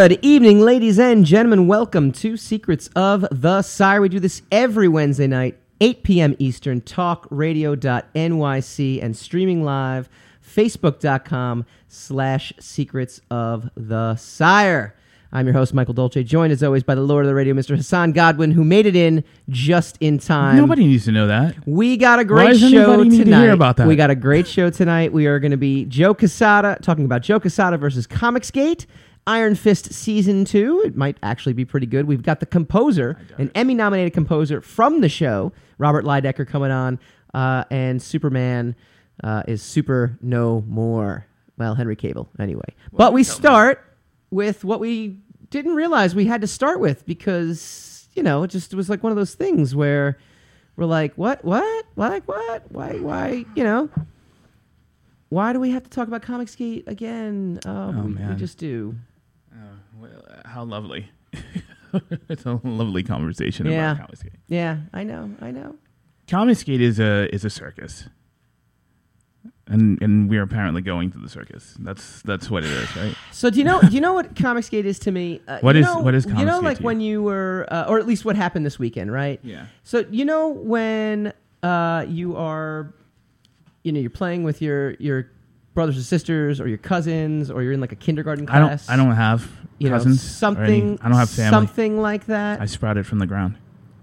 Good evening, ladies and gentlemen. Welcome to Secrets of the Sire. We do this every Wednesday night, 8 p.m. Eastern, talkradio.nyc, and streaming live, facebook.com slash secrets of the sire. I'm your host, Michael Dolce, joined as always by the Lord of the Radio, Mr. Hassan Godwin, who made it in just in time. Nobody needs to know that. We got a Why great does show anybody need to tonight. hear about that? We got a great show tonight. We are going to be Joe Quesada talking about Joe Quesada versus Comicsgate, Iron Fist season two. It might actually be pretty good. We've got the composer, an Emmy-nominated composer from the show, Robert Lydecker, coming on, uh, and Superman uh, is super no more. Well, Henry Cavill, anyway. but we start with what we didn't realize we had to start with because you know it just was like one of those things where we're like, what, what, like what, why, why, you know, why do we have to talk about Comicsgate again? Oh, we, we just do. How lovely. it's a lovely conversation Yeah. about Comicsgate. Yeah, I know, I know. Comicsgate is a is a circus. And and we're apparently going to the circus. That's that's what it is, right? So do you know? do you know what Comicsgate is to me? Uh, What you know- what is You know, like you? when you were, uh, or at least what happened this weekend, right? Yeah. So you know when uh, you are, you know, you're playing with your your brothers or sisters or your cousins, or you're in like a kindergarten class. I don't. I don't have you cousins. know, or something. any- I don't have family. Something like that. I sprouted from the ground.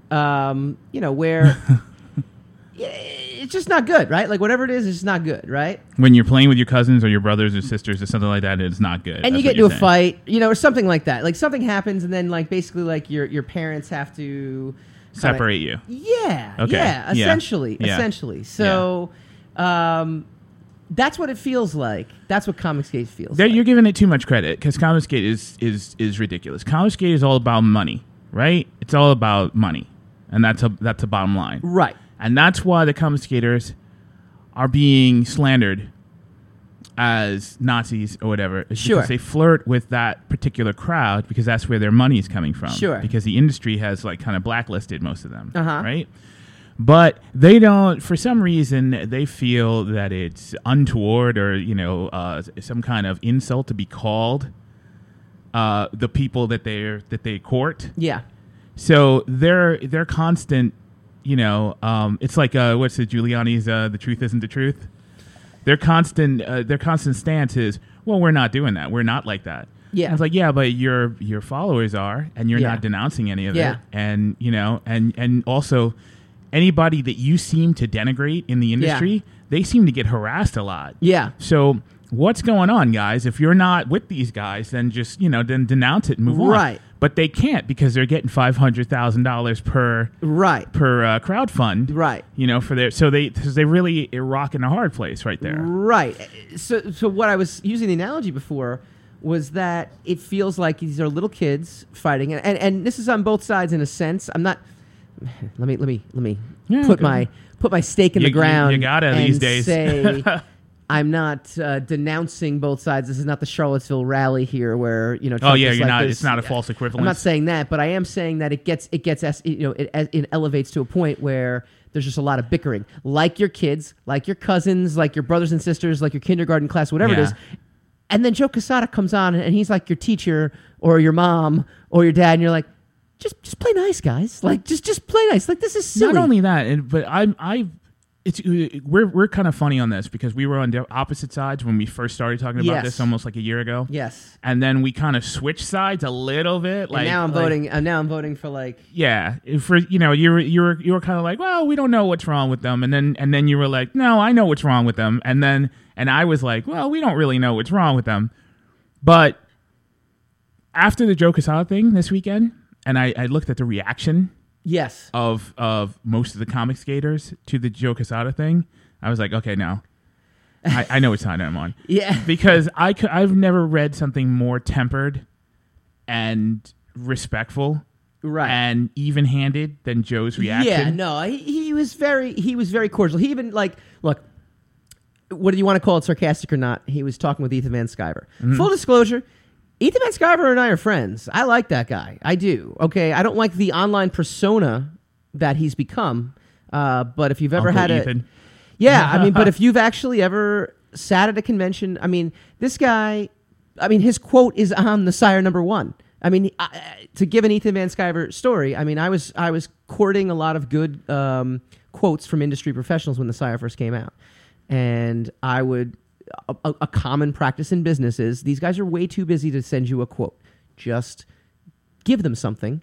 um, you know, where it's just not good, right? Like whatever it is, it's just not good, right? When you're playing with your cousins or your brothers or sisters or something like that, it's not good. And you get into a saying. fight, you know, or something like that. Like something happens, and then like basically like your your parents have to kinda- Separate you. Yeah. Okay, Yeah. yeah, Essentially. yeah, Essentially. So, um, that's what it feels like. That's what Comicsgate feels There, like. you're giving it too much credit because Comicsgate is is is ridiculous. Comicsgate is all about money, right? It's all about money, and that's a that's a bottom line. right. And that's why the Comicsgaters are being slandered as Nazis or whatever. Sure. Because they flirt with that particular crowd because that's where their money is coming from. Sure. Because the industry has like kind of blacklisted most of them. Uh-huh. Right? But they don't, for some reason, they feel that it's untoward or, you know, uh, some kind of insult to be called uh, the people that they're that they court. Yeah. So they're they're constant, you know, um, it's like uh, what's the Giuliani's uh, "The Truth Isn't the Truth." Their constant uh, their constant stance is, well, we're not doing that. We're not like that. Yeah. It's like, yeah, but your your followers are, and you're Yeah. not denouncing any of Yeah. it. And you know, and and also anybody that you seem to denigrate in the industry, they seem to get harassed a lot. Yeah. So what's going on, guys? If you're not with these guys, then just you know, then denounce it and move on. Right. But they can't because they're getting five hundred thousand dollars per Right. per uh, crowd fund. Right. You know, for their so they cause they really are rocking a hard place right there. Right. So, so what I was using the analogy before was that it feels like these are little kids fighting, and, and, and this is on both sides in a sense. I'm not. Let me let me let me Yeah, put go my put my stake in You- the ground. you gotta and these days. Say, I'm not uh, denouncing both sides. This is not the Charlottesville rally here, where you know. Oh yeah, is you're like not. this- It's not a false equivalence. I'm not saying that, but I am saying that it gets it gets you know it, it elevates to a point where there's just a lot of bickering, like your kids, like your cousins, like your brothers and sisters, like your kindergarten class, whatever it Yeah. is. And then Joe Quesada comes on and he's like your teacher or your mom or your dad, and you're like, just just play nice, guys. Like just just play nice. Like this is silly. Not only that, and, but I'm I it's uh, we're we're kind of funny on this because we were on opposite sides when we first started talking about Yes. this almost like a year ago. yes. And then we kind of switched sides a little bit. Like and now I'm like- voting. Uh, now I'm voting for like Yeah, for you know, you were you were you were kind of like, well, we don't know what's wrong with them, and then and then you were like, no, I know what's wrong with them, and then and I was like, well, we don't really know what's wrong with them, but after the Joe Quesada thing this weekend, and I, I looked at the reaction yes. of of most of the Comicsgaters to the Joe Quesada thing, I was like, okay, now I, I know what side I'm on Yeah. because I could, I've never read something more tempered and respectful Right. and even handed than Joe's reaction. Yeah, no, he, he was very he was very cordial. He even like look, what do you want to call it, sarcastic or not? He was talking with Ethan Van Sciver. Mm-hmm. Full disclosure, Ethan Van Sciver and I are friends. I like that guy. I do. Okay, I don't like the online persona that he's become. Uh, but if you've ever Uncle had a yeah, I mean, but if you've actually ever sat at a convention, I mean, this guy I mean, his quote is on the Sire number one. I mean, I, to give an Ethan Van Sciver story, I mean, I was I was courting a lot of good um, quotes from industry professionals when the Sire first came out, and I would a, a, common practice in business is these guys are way too busy to send you a quote. Just give them something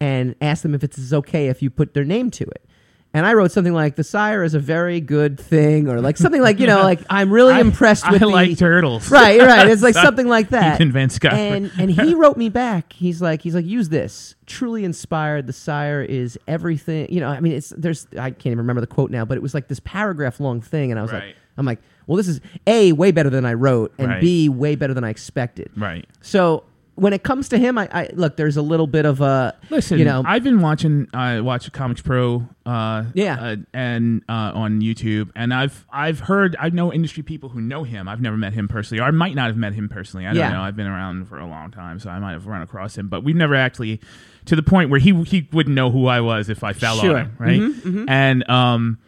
and ask them if it's okay if you put their name to it. And I wrote something like the sire is a very good thing, or like something like you know, like I'm really I- impressed with I the like turtles. right, right. It's like something like that. Van Sciver. And and he wrote me back. He's like he's like use this. Truly inspired. The sire is everything. You know, I mean, it's there's I can't even remember the quote now, but it was like this paragraph long thing, and I was like, I'm like, well, this is a way better than I wrote, and Right. b way better than I expected. Right. So when it comes to him, I, I look. There's a little bit of a Listen, You know, I've been watching uh watch Comics Pro uh Yeah. uh, and uh on YouTube and I've I've heard I know industry people who know him. I've never met him personally or I might not have met him personally. I don't Yeah. know. I've been around for a long time so I might have run across him, but we've never actually to the point where he he wouldn't know who I was if I fell Sure. on him, right? Mhm, And um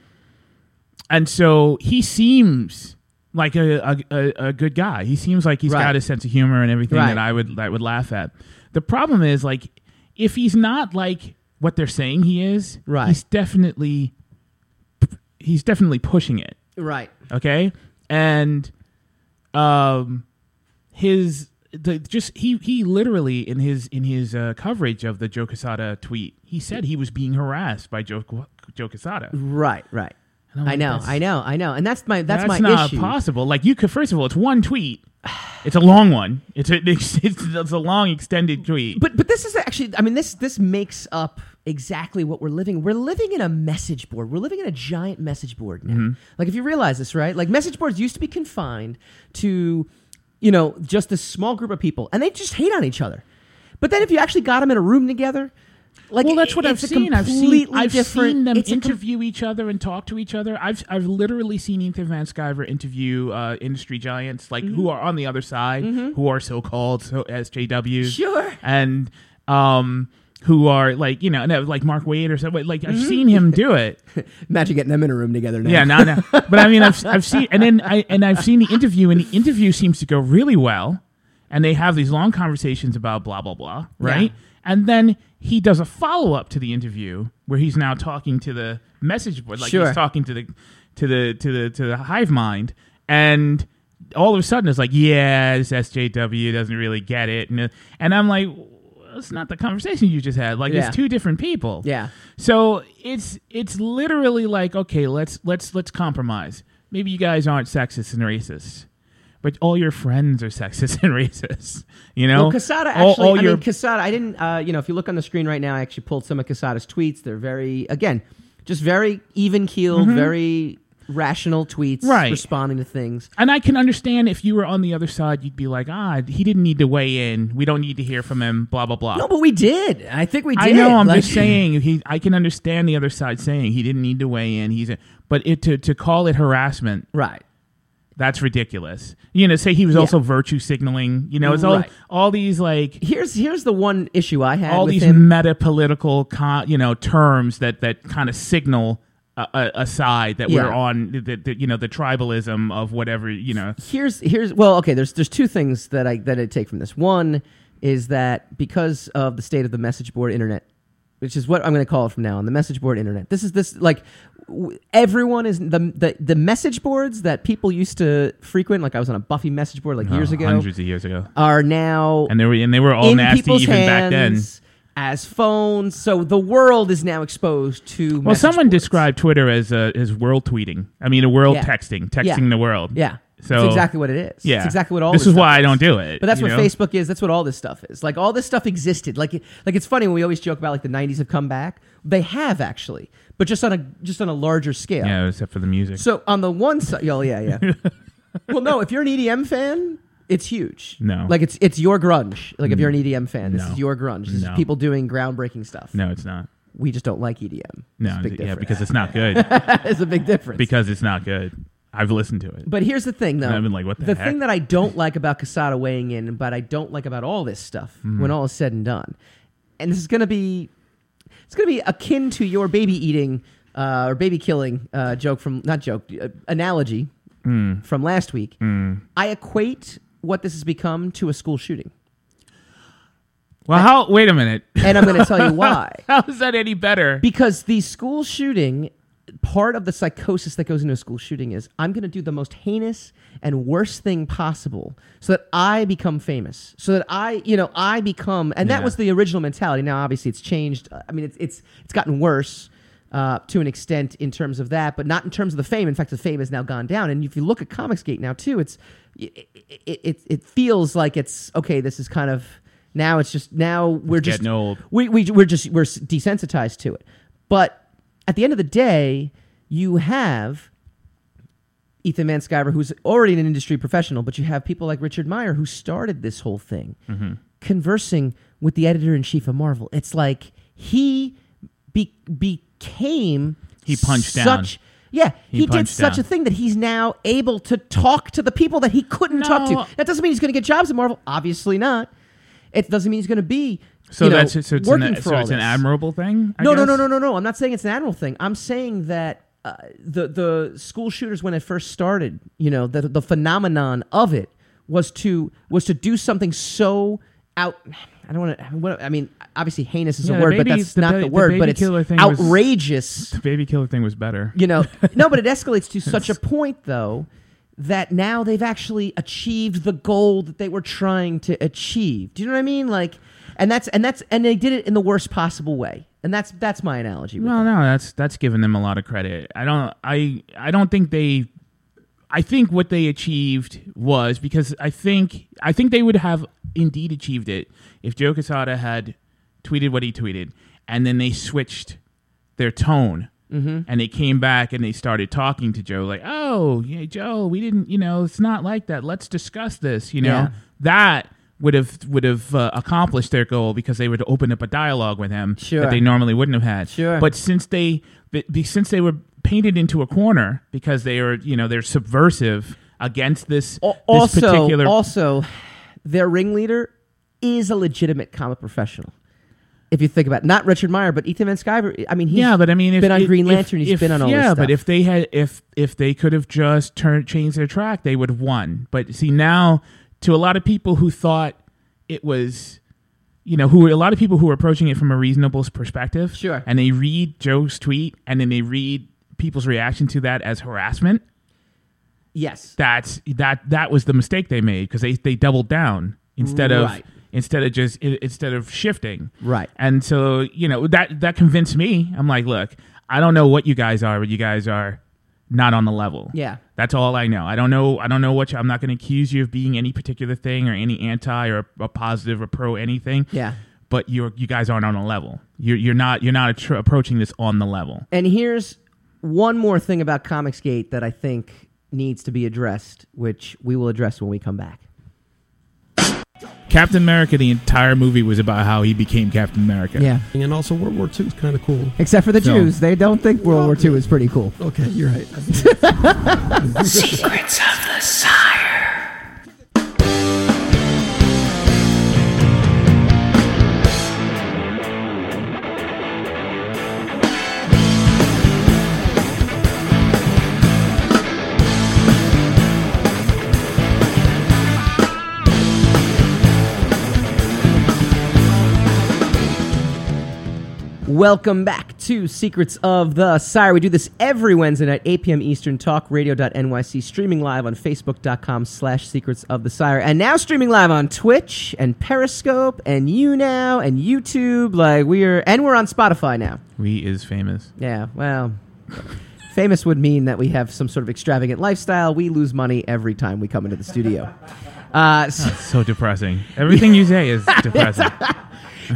and so he seems like a, a, a, good guy. He seems like he's Right. got a sense of humor and everything Right. that I would that I would laugh at. The problem is like if he's not like what they're saying he is, Right. he's definitely he's definitely pushing it. right. Okay? And um his the just he he literally in his in his uh, coverage of the Joe Quesada tweet, he said he was being harassed by Joe Joe Quesada. Right, right. I know, I know, I know, and that's my that's, my not issue. possible. Like you could, first of all, it's one tweet. It's a long one. It's a it's, it's a long extended tweet. But but this is actually, I mean, this this makes up exactly what we're living. We're living in a message board. We're living in a giant message board now. Mm-hmm. Like if you realize this, right? Like message boards used to be confined to, you know, just a small group of people, and they just hate on each other. But then if you actually got them in a room together, like well, that's what I've seen. I've seen I've seen them a com- interview each other and talk to each other. I've I've literally seen Ethan Van Sciver interview uh, industry giants like Mm-hmm. who are on the other side, who are so called so SJWs, Sure. and um who are like you know no, like Mark Waid or something. Like Mm-hmm. I've seen him do it. Imagine getting them in a room together now. Yeah, no, no. But I mean, I've I've seen and then I and I've seen the interview, and the interview seems to go really well, and they have these long conversations about blah blah blah, right? Yeah. And then he does a follow up to the interview where he's now talking to the message board, like Sure. he's talking to the to the to the to the hive mind, and all of a sudden it's like, yeah, this SJW doesn't really get it, and and I'm like. It's not the conversation you just had. Like Yeah. it's two different people. Yeah. So it's it's literally like okay, let's let's let's compromise. Maybe you guys aren't sexist and racist, but all your friends are sexist and racist. You know, Well, Quesada All- actually. all I your- mean, Quesada. I didn't. Uh, you know, if you look on the screen right now, I actually pulled some of Quesada's tweets. They're very, again, just very even keeled, very rational tweets, Mm-hmm. Right. responding to things. and I can understand if you were on the other side, you'd be like, ah, he didn't need to weigh in. We don't need to hear from him. Blah blah blah. No, but we did. I think we did. I know. I'm Like- just saying. He, I can understand the other side saying he didn't need to weigh in. He's, a, but it to to call it harassment Right. That's ridiculous. You know, say he was Yeah. also virtue signaling. You know, it's all Right. all these like Here's here's the one issue I had all with these him. meta political con- you know terms that that kind of signal a, a, side that we're Yeah. on. The, the, you know, the tribalism of whatever. You know, here's here's well okay there's there's two things that i that i take from this one is that because of the state of the message board internet which is what i'm going to call it from now on the message board internet this is this like w- everyone is the, the the message boards that people used to frequent like i was on a buffy message board like years Oh, ago hundreds of years ago, are now and they were and they were all in nasty people's even back then. hands as phones so the world is now exposed to Well, message someone boards. described Twitter as uh, as world tweeting. I mean, a world Yeah. texting, texting Yeah. the world. yeah So that's exactly what it is yeah, it's exactly what all This this is why I don't do it. But that's what know? Facebook is. That's what all this stuff is. Like all this stuff existed. Like like it's funny when we always joke about like the '90s have come back. They have actually, but just on a just on a larger scale. Yeah, except for the music. So on the one side, oh yeah, yeah. well, no, if you're an EDM fan, it's huge. No. like it's it's your grunge. Like if you're an mm. EDM fan, this No. is your grunge. This No. is people doing groundbreaking stuff. no, it's not. We just don't like EDM. No, it's a big yeah, because it's not good. it's a big difference. because it's not good. I've listened to it. But here's the thing, though. And I've been like, what the heck? thing that I don't like about Quesada weighing in, but I don't like about all this stuff Hmm. when all is said and done, and this is going to be, it's going to be akin to your baby eating uh, or baby killing uh, joke from not joke uh, analogy Hmm. from last week. I equate what this has become to a school shooting. Well, how? Wait a minute. And I'm going to tell you why. How is that any better? Because the school shooting, part of the psychosis that goes into a school shooting is I'm going to do the most heinous and worst thing possible so that I become famous. So that I, you know, I become, and that was the original mentality. Now, obviously, it's changed. Uh, I mean, it's it's it's gotten worse. Uh, to an extent, in terms of that, but not in terms of the fame. In fact, the fame has now gone down. And if you look at Comicsgate now too, it's it it, it, it feels like it's okay. This is kind of now. It's just now we're It's just old. we, we we're just we're desensitized to it. But at the end of the day, you have Ethan Van Sciver, who's already an industry professional, but you have people like Richard Meyer who started this whole thing, Mm-hmm. conversing with the editor in chief of Marvel. It's like he be, became He punched down. such. Yeah, He he, did such a thing that he's now able to talk to the people that he couldn't talk to. That doesn't mean he's going to get jobs at Marvel. Obviously not. It doesn't mean he's going to be. So you know, that's so it's, working an, for so all it's an admirable thing. I No, no, no, no, no, no. I'm not saying it's an admirable thing. I'm saying that uh, the the school shooters when it first started, you know, the the phenomenon of it was to was to do something so out. I don't want to. I mean, obviously, heinous is Yeah, a the word, but that's the not ba- the the word. baby but it's killer thing was- outrageous. The baby killer thing was better. You know, no, but it escalates to such a point though that now they've actually achieved the goal that they were trying to achieve. Do you know what I mean? Like, and that's and that's and they did it in the worst possible way. And that's that's my analogy. With No, no, that's that's giving them a lot of credit. I don't I I don't think they I think what they achieved was because I think I think they would have indeed achieved it if Joe Quesada had tweeted what he tweeted and then they switched their tone Mm-hmm. and they came back and they started talking to Joe like, "Oh, yeah, Joe, we didn't, you know, it's not like that. Let's discuss this." You know, Yeah. that would have would have uh, accomplished their goal because they would open up a dialogue with him Sure. that they normally wouldn't have had. Sure. But since they be, since they were painted into a corner because they are, you know, they're subversive against this, Al- this also, particular also, their ringleader is a legitimate comic professional. If you think about it. not Richard Meyer, but Ethan Van Sciver. I mean, he's yeah, but I mean, if, been on if- Green if- Lantern, he's if- been on all yeah, this stuff. but if they had, if if they could have just turned changed their track, they would have won. But see now, to a lot of people who thought it was, you know, who a lot of people who were approaching it from a reasonable perspective, Sure. and they read Joe's tweet and then they read people's reaction to that as harassment. yes, That's that that was the mistake they made because they they doubled down instead of instead of just instead of shifting. right. And so, you know, that that convinced me. I'm like, look, I don't know what you guys are, but you guys are not on the level. Yeah. That's all I know. I don't know. I don't know what you, I'm not going to accuse you of being any particular thing or any anti or a positive or pro anything. Yeah. But you're you guys aren't on a level. You're you're not you're not attr- approaching this on the level. And here's one more thing about Comicsgate that I think needs to be addressed, which we will address when we come back. Captain America, the entire movie was about how he became Captain America. Yeah. And also, World War II is kind of cool. Except for the So- Jews. They don't think World War II is pretty cool. Okay, you're right. Secrets of the Sire. Welcome back to Secrets of the Sire. We do this every Wednesday night, 8 p.m. Eastern, talkradio.nyc, streaming live on facebook.com slash secrets of the sire, and now streaming live on Twitch and Periscope and YouNow and YouTube. Like we are, and we're on Spotify now. We is famous. Yeah, well, famous would mean that we have some sort of extravagant lifestyle. We lose money every time we come into the studio. Uh, so, So depressing. Everything you say is depressing.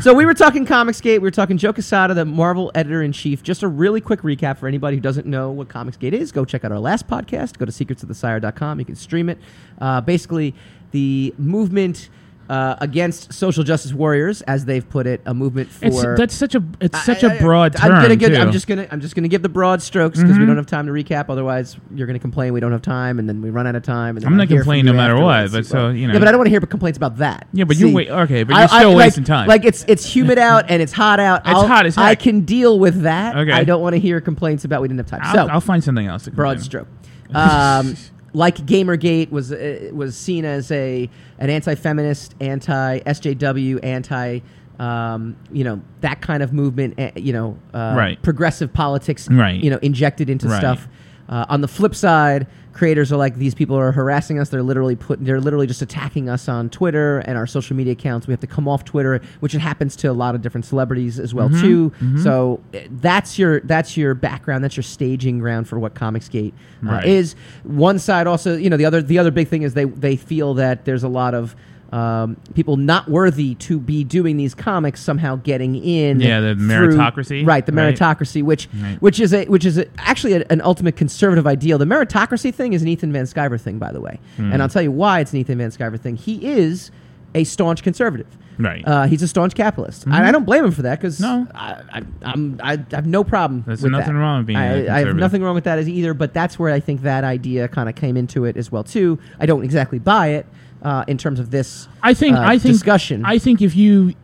so we were talking Comicsgate. We were talking Joe Quesada, the Marvel editor in chief. Just a really quick recap for anybody who doesn't know what Comicsgate is. Go check out our last podcast. Go to secretsofthesire.com. You can stream it. Uh, basically, the movement uh, against social justice warriors, as they've put it, a movement for. It's that's such a it's such I- a broad I, term. Give. I'm just gonna I'm just gonna give the broad strokes because we Mhm. don't have time to recap. Otherwise, you're gonna complain we don't have time, and then we run out of time. And then I'm not complaining no matter what, but so, you know. Yeah, but I don't want to hear complaints about that. Yeah, but you wait. Okay, but I- you're I- still like- wasting time. Like it's it's humid out and it's hot out. It's I'll- hot as I can deal with that. Okay. I don't want to hear complaints about we didn't have time. I'll, so I'll find something else. To broad stroke. Um, like GamerGate was uh, was seen as a an anti-feminist, anti-SJW, anti. Um, you know that kind of movement, uh, you know, uh, Right. progressive politics, Right. you know, injected into Right. stuff. Uh, on the flip side, creators are like these people are harassing us. They're literally put. They're literally just attacking us on Twitter and our social media accounts. We have to come off Twitter, which it happens to a lot of different celebrities as well too. So uh, that's your that's your background. That's your staging ground for what Comicsgate uh, Right. is. One side also, you know, the other the other big thing is they they feel that there's a lot of um, people not worthy to be doing these comics somehow getting in. Yeah, the through- meritocracy, right? The right? meritocracy, which Right. which is a which is a, actually a, an ultimate conservative ideal. The meritocracy thing is an Ethan Van Sciver thing, by the way, Hmm. and I'll tell you why it's an Ethan Van Sciver thing. He is a staunch conservative. Right. Uh, he's a staunch capitalist, and I don't blame him for that because No. I, I, I'm, I have no problem. There's with nothing that. wrong with being a I, I have nothing wrong with that as either, but that's where I think that idea kind of came into it as well too. I don't exactly buy it uh, in terms of this. I think uh, I think discussion. I think if you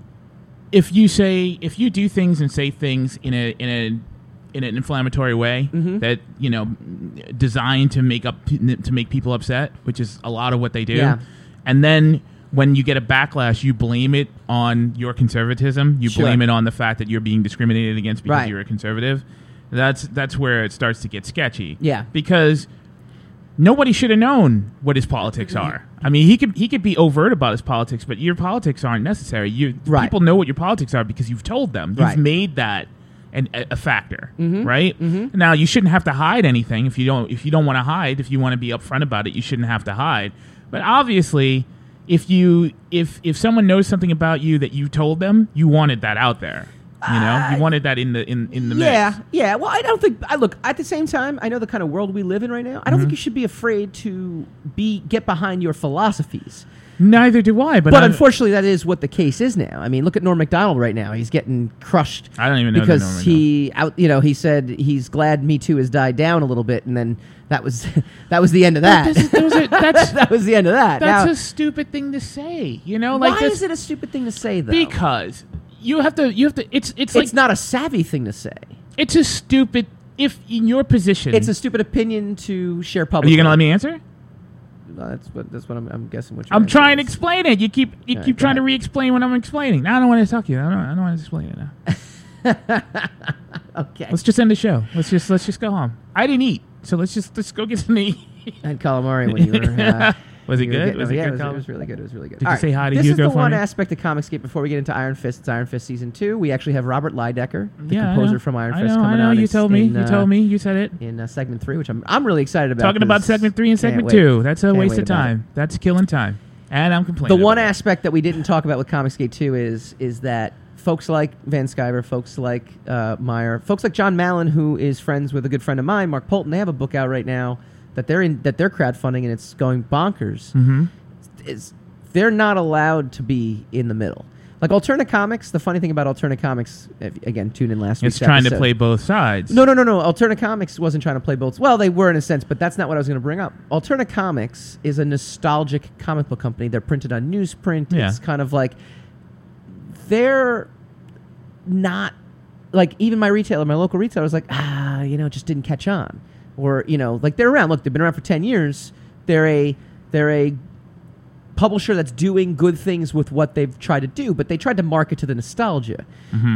if you say if you do things and say things in a in a in an inflammatory way Mm-hmm. that you know designed to make up to make people upset, which is a lot of what they do, Yeah. and then when you get a backlash, you blame it on your conservatism. You Sure. blame it on the fact that you're being discriminated against because Right. you're a conservative. That's that's where it starts to get sketchy. Yeah. because nobody should have known what his politics are. I mean, he could he could be overt about his politics, but your politics aren't necessary. You Right. people know what your politics are because you've told them. You've Right. made that an, a, factor, mm-hmm. right? Mm-hmm. Now you shouldn't have to hide anything if you don't if you don't want to hide. If you want to be upfront about it, you shouldn't have to hide. But obviously, if you if if someone knows something about you that you told them, you wanted that out there. You know, you wanted that in the in in the yeah, mix. yeah. Well, I don't think. I look at the same time. I know the kind of world we live in right now. I don't Mm-hmm. think you should be afraid to be get behind your philosophies. Neither do I. But, But unfortunately, that is what the case is now. I mean, look at Norm Macdonald right now. He's getting crushed. I don't even know because Norm he out. You know, he said he's glad Me Too has died down a little bit, and then that was that was the end of that. Those- those are- that's that was the end of that. that's now, a stupid thing to say. You know, like why this, is it a stupid thing to say though? because you have to you have to it's it's like it's not a savvy thing to say. it's a stupid if in your position It's a stupid opinion to share publicly. are publicly. you gonna let me answer No, that's what that's what I'm, I'm guessing. What you're i'm answer trying to explain it you keep you All keep right, go trying to ahead. re-explain what i'm explaining now i don't want to talk to you i don't, I don't want to explain it now Okay. let's just end the show let's just let's just go home i didn't eat so let's just let's go get some to eat and calamari when you were. Uh, was it you good getting- was it yeah, good it was, it was really good. It was really good. Did All you say hi to this Hugo is the for one me? aspect of Comicsgate before we get into Iron Fist. It's Iron Fist season two. We actually have Robert Lydecker, the yeah, composer from Iron Fist, I know, coming I know. on. you told me in, you uh, told me you said it in uh, segment three, which I'm I'm really excited about. talking about segment three and segment two that's a Can't waste of it. time that's killing time and i'm complaining The one aspect that we didn't talk about with Comicsgate 2 is is that folks like Van Sciver, folks like uh, Meyer, folks like Jon Malin, who is friends with a good friend of mine, Mark Poulton, they have a book out right now that they're in that they're crowdfunding and it's going bonkers. Mhm. Is they're not allowed to be in the middle. Like Alterna Comics, the funny thing about Alterna Comics, if, again, tune in last week's it's trying to play both sides No, no, no, no. Alterna Comics wasn't trying to play both. Well, they were in a sense, but that's not what I was going to bring up. Alterna Comics is a nostalgic comic book company. They're printed on newsprint. Yeah. It's kind of like they're not like even my retailer, my local retailer was like, ah, you know, just didn't catch on, or you know, like they're around. Look, they've been around for ten years. They're a they're a publisher that's doing good things with what they've tried to do, but they tried to market to the nostalgia.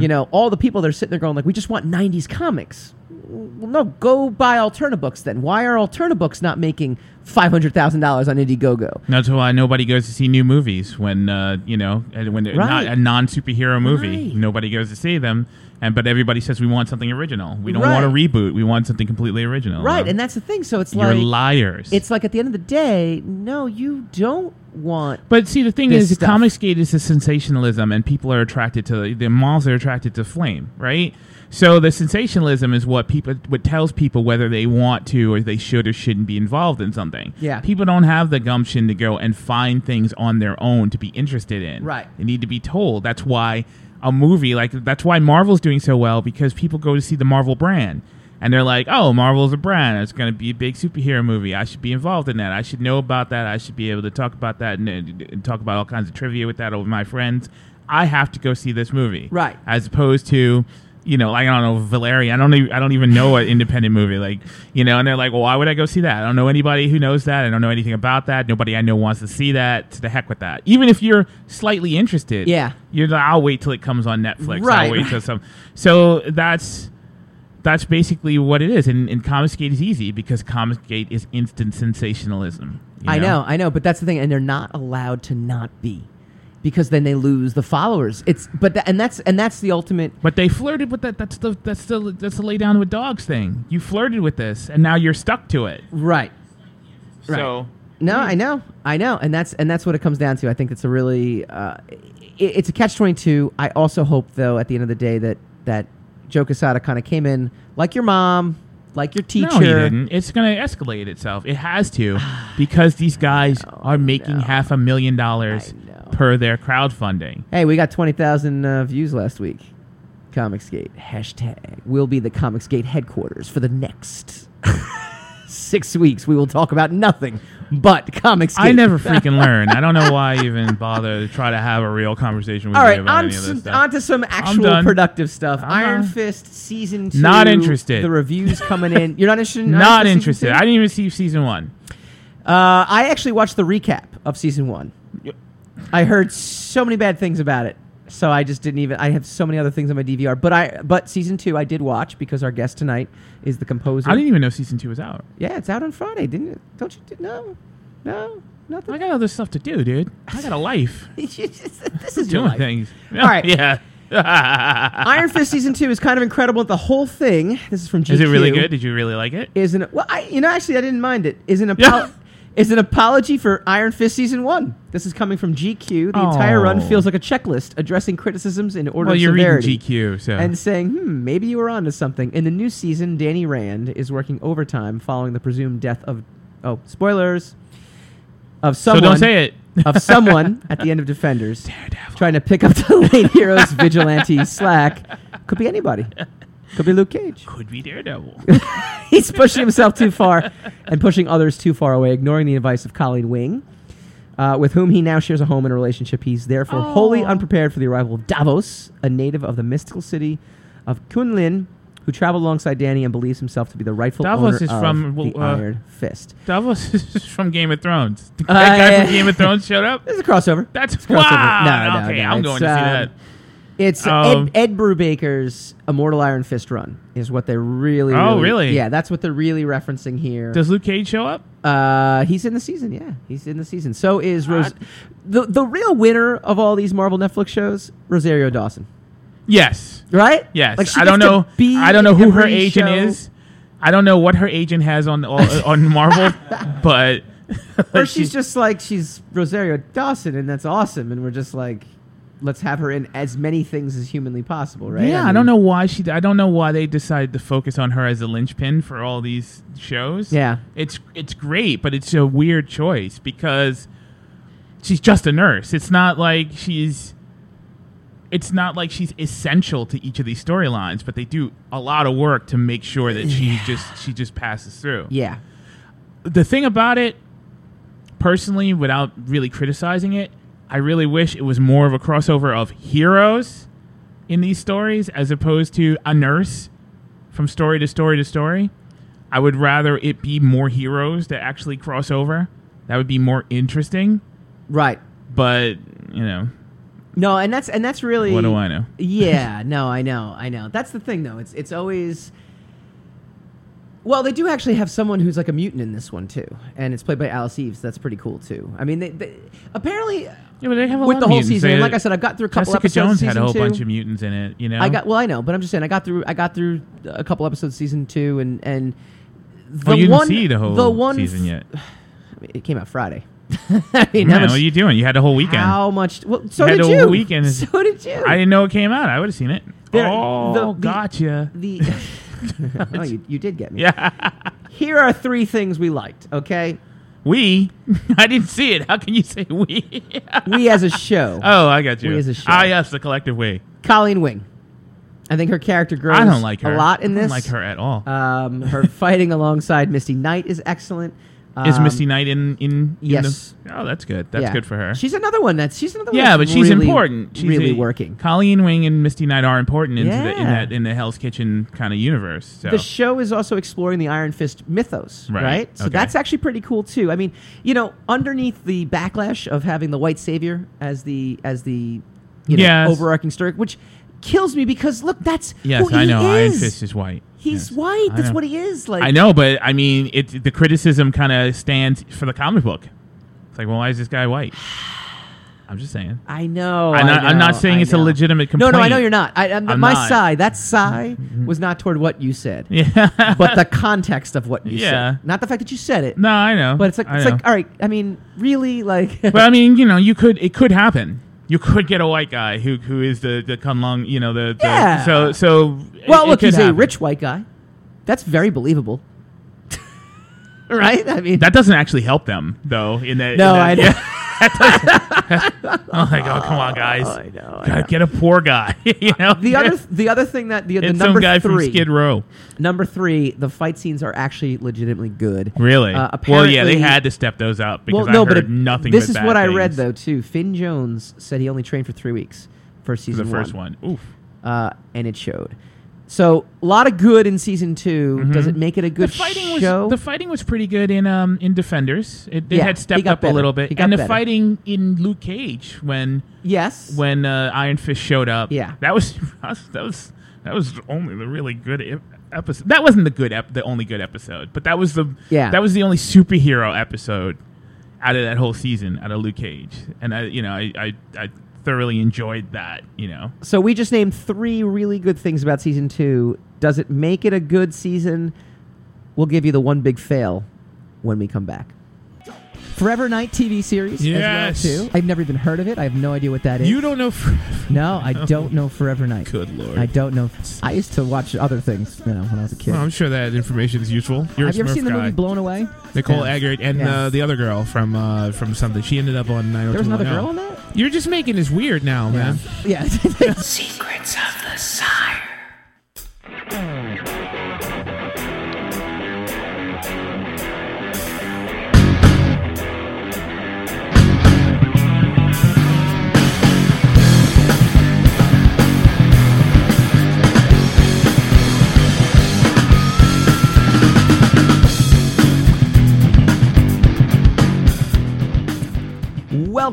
You know, all the people that are sitting there going like, "We just want '90s comics." Well, no, go buy Alterna Books then. Why are Alterna Books not making five hundred thousand dollars on Indiegogo? That's why nobody goes to see new movies when uh, you know when they're not a non superhero movie. Right. Nobody goes to see them, and but everybody says we want something original. We don't Right. want a reboot. We want something completely original. Right, No. and that's the thing. So it's you're like liars. it's like at the end of the day, no, you don't want. but see, the thing is, stuff. Comicsgate is a sensationalism, and people are attracted to the malls are attracted to flame, right? So the sensationalism is what people what tells people whether they want to or they should or shouldn't be involved in something. Yeah. people don't have the gumption to go and find things on their own to be interested in. Right. They need to be told. That's why a movie like that's why Marvel's doing so well because people go to see the Marvel brand. And they're like, "Oh, Marvel's a brand. It's going to be a big superhero movie. I should be involved in that. I should know about that. I should be able to talk about that and, and talk about all kinds of trivia with that with my friends. I have to go see this movie, Right. As opposed to you know, like I don't know Valeria. I don't even I don't even know an independent movie. Like you know, and they're like, well, why would I go see that? I don't know anybody who knows that. I don't know anything about that. Nobody I know wants to see that. To the heck with that. Even if you're slightly interested, Yeah. you're like, I'll wait till it comes on Netflix. Right. I'll wait till some. So that's that's basically what it is. And, and Comicsgate is easy because Comicsgate is instant sensationalism. you I know, I know, but that's the thing, and they're not allowed to not be, because then they lose the followers. It's but tha- and that's and that's the ultimate. But they flirted with that. That's the that's the that's the lay down with dogs thing. You flirted with this, and now you're stuck to it. Right. So No, I know, I know, and that's and that's what it comes down to. I think it's a really, uh, it, it's a catch twenty two. I also hope, though, at the end of the day, that that Joe Quesada kind of came in like your mom, like your teacher. no, he didn't. It's going to escalate itself. It has to because these guys are making half a million dollars per their crowdfunding. Hey, we got twenty thousand uh, views last week. Comicsgate hashtag will be the Comicsgate headquarters for the next six weeks. We will talk about nothing but comics. I never freaking learn. I don't know why I even bother to try to have a real conversation with All you about on, any of this some, stuff. on to some actual done. productive stuff. I'm Iron done. Fist season two. Not interested. The reviews coming in. You're not interested. In Iron Not Fist season interested. two? I didn't even see season one. Uh, I actually watched the recap of season one. I heard so many bad things about it, so I just didn't even. I have so many other things on my DVR, but I but season two I did watch because our guest tonight is the composer. I didn't even know season two was out. yeah, it's out on Friday, didn't it? Don't you? did- No, no, nothing. I got other stuff to do, dude. I got a life. this is your Doing life. things. All right. Yeah. Iron Fist season two is kind of incredible. The whole thing. This is from GQ. Is it really good? Did you really like it? Is an well, I you know actually I didn't mind it. Is an apolo- is an apology for Iron Fist season one. This is coming from GQ. The entire run Oh. feels like a checklist addressing criticisms in order Well, of you're severity. reading GQ, so and saying, hmm, maybe you were onto something. In the new season, Danny Rand is working overtime following the presumed death of, oh, spoilers, of so someone. don't say it. Of someone at the end of Defenders, trying to pick up the late hero's vigilante slack. Could be anybody. Could be Luke Cage. Could be Daredevil. He's pushing himself too far and pushing others too far away, ignoring the advice of Colleen Wing, uh, with whom he now shares a home and a relationship. He's therefore wholly unprepared for the arrival of Davos, a native of the mystical city of Kunlun, who traveled alongside Danny and believes himself to be the rightful Davos owner is of from, the uh, Iron Fist. Davos is from Game of Thrones. The Uh, guy from Game of Thrones showed up. This is a crossover. That's It's a crossover. wow. No, no, okay, no, I'm going to see um, that. It's Um, Ed, Ed Brubaker's Immortal Iron Fist run is what they're really. Oh, really? Yeah, that's what they're really referencing here. Does Luke Cage show up? Uh, he's in the season. Yeah, he's in the season. So is Rose. Uh, the the real winner of all these Marvel Netflix shows, Rosario Dawson. Yes. Right? Yes. Like I don't know. I don't know who her agent show. is. I don't know what her agent has on on Marvel, but Or she's just like she's Rosario Dawson, and that's awesome. And we're just like, let's have her in as many things as humanly possible, right? Yeah, I, mean, don't know why she. I don't know why they decided to focus on her as a linchpin for all these shows. Yeah. it's it's great, but it's a weird choice because she's just a nurse. It's not like she's. It's not like she's essential to each of these storylines, but they do a lot of work to make sure that she just she just passes through. Yeah. The thing about it, personally, without really criticizing it, I really wish it was more of a crossover of heroes in these stories as opposed to a nurse from story to story to story. I would rather it be more heroes that actually cross over. That would be more interesting. Right. But, you know, No, and that's and that's really what do I know? yeah, no, I know, I know. That's the thing, though. It's it's always. Well, they do actually have someone who's like a mutant in this one too, and it's played by Alice Eves. That's pretty cool too. I mean, they, they apparently Yeah, but they have a with the whole mutants. season. They- and like I said, I've got through a couple Jessica episodes. Jones season had a whole two. bunch of mutants in it, you know? I got well, I know, but I'm just saying, I got through. I got through a couple episodes of season two, and and the you one didn't see the whole the one season yet. I mean, it came out Friday. I mean, Man, much, what are you doing? You had the whole weekend. How much? Well, so had did you. weekend. So did you. I didn't know it came out. I would have seen it. There- oh, the- the- gotcha. the oh, you, you did get me. Yeah. Here are three things we liked. Okay, we? I didn't see it. How can you say we? we as a show. oh, I got you. We as a show. Ah, yes, the collective we. Colleen Wing. I think her character grows I don't like her. a lot in this. I don't like her at all. Um, her fighting alongside Misty Knight is excellent. Is Um, Misty Knight in in? in yes. The, oh, that's good. That's yeah. good for her. She's another one that's she's another one yeah, that's but she's really, important. She's really a- working. Colleen Wing and Misty Knight are important into the, in that in the Hell's Kitchen kind of universe. So The show is also exploring the Iron Fist mythos, right? Right. So Okay. that's actually pretty cool too. I mean, you know, underneath the backlash of having the white savior as the as the you know, Yes. overarching story, which kills me because look, that's yes, who I know Iron. Fist is white. He's white. That's what he is. Like I know, but I mean, it the criticism kind of stands for the comic book. It's like, well, why is this guy white? I'm just saying. I know. I'm, not, I'm not saying I it's a know. legitimate No, complaint. no, I know you're not. I, I'm, I'm my not. sigh, that sigh mm-hmm, mm-hmm. was not toward what you said, Yeah. but the context of what you Yeah. said. Not the fact that you said it, no, I know. but it's like I it's know. like all right. I mean, really, like but I mean, you know, you could it could happen. You could get a white guy who who is the the Kunlun, you know, the, the Yeah. so so. Well, it look, could he's a rich white guy. That's very believable. right? I mean, That doesn't actually help them, though. In that, no, in I that, know. I'm like, oh, come on, guys, I know. I know. get a poor guy. you know, The other, the other thing that the, the it's number some guy three, from Skid Row. number three, the fight scenes are actually legitimately good. Really? Uh, well, yeah, they had to step those up because well, no, I but it- nothing. This but is what I read though too. Finn Jones said he only trained for three weeks for season the first one. Oof. uh, and it showed. So a lot of good in season 2 Does it make it a good Mm-hmm. the fighting show? was the fighting was pretty good in um in Defenders. It, it Yeah, had stepped up better. a little bit, and the better. fighting in Luke Cage when yes. when uh, Iron Fist showed up. Yeah. that was that was that was only the really good ep- episode. That wasn't the good ep- the only good episode, but that was the Yeah. that was the only superhero episode out of that whole season out of Luke Cage, and I you know I I, I thoroughly enjoyed that. You know, So we just named three really good things about season two. Does it make it a good season? We'll give you the one big fail when we come back. Forever Knight TV series Yes. as well too. I've never even heard of it. I have no idea what that is. You don't know. For, no, I don't know Forever Knight. good lord. I don't know. I used to watch other things, you know, when I was a kid. Well, I'm sure that information is useful. You're a have you ever Smurf seen the movie Blown Away? Nicole Yeah. Eggert and Yeah. uh, the other girl from uh, from something. She ended up on 90210. There was another girl in that. You're just making this weird now, man. Yeah. Secrets of the Sire.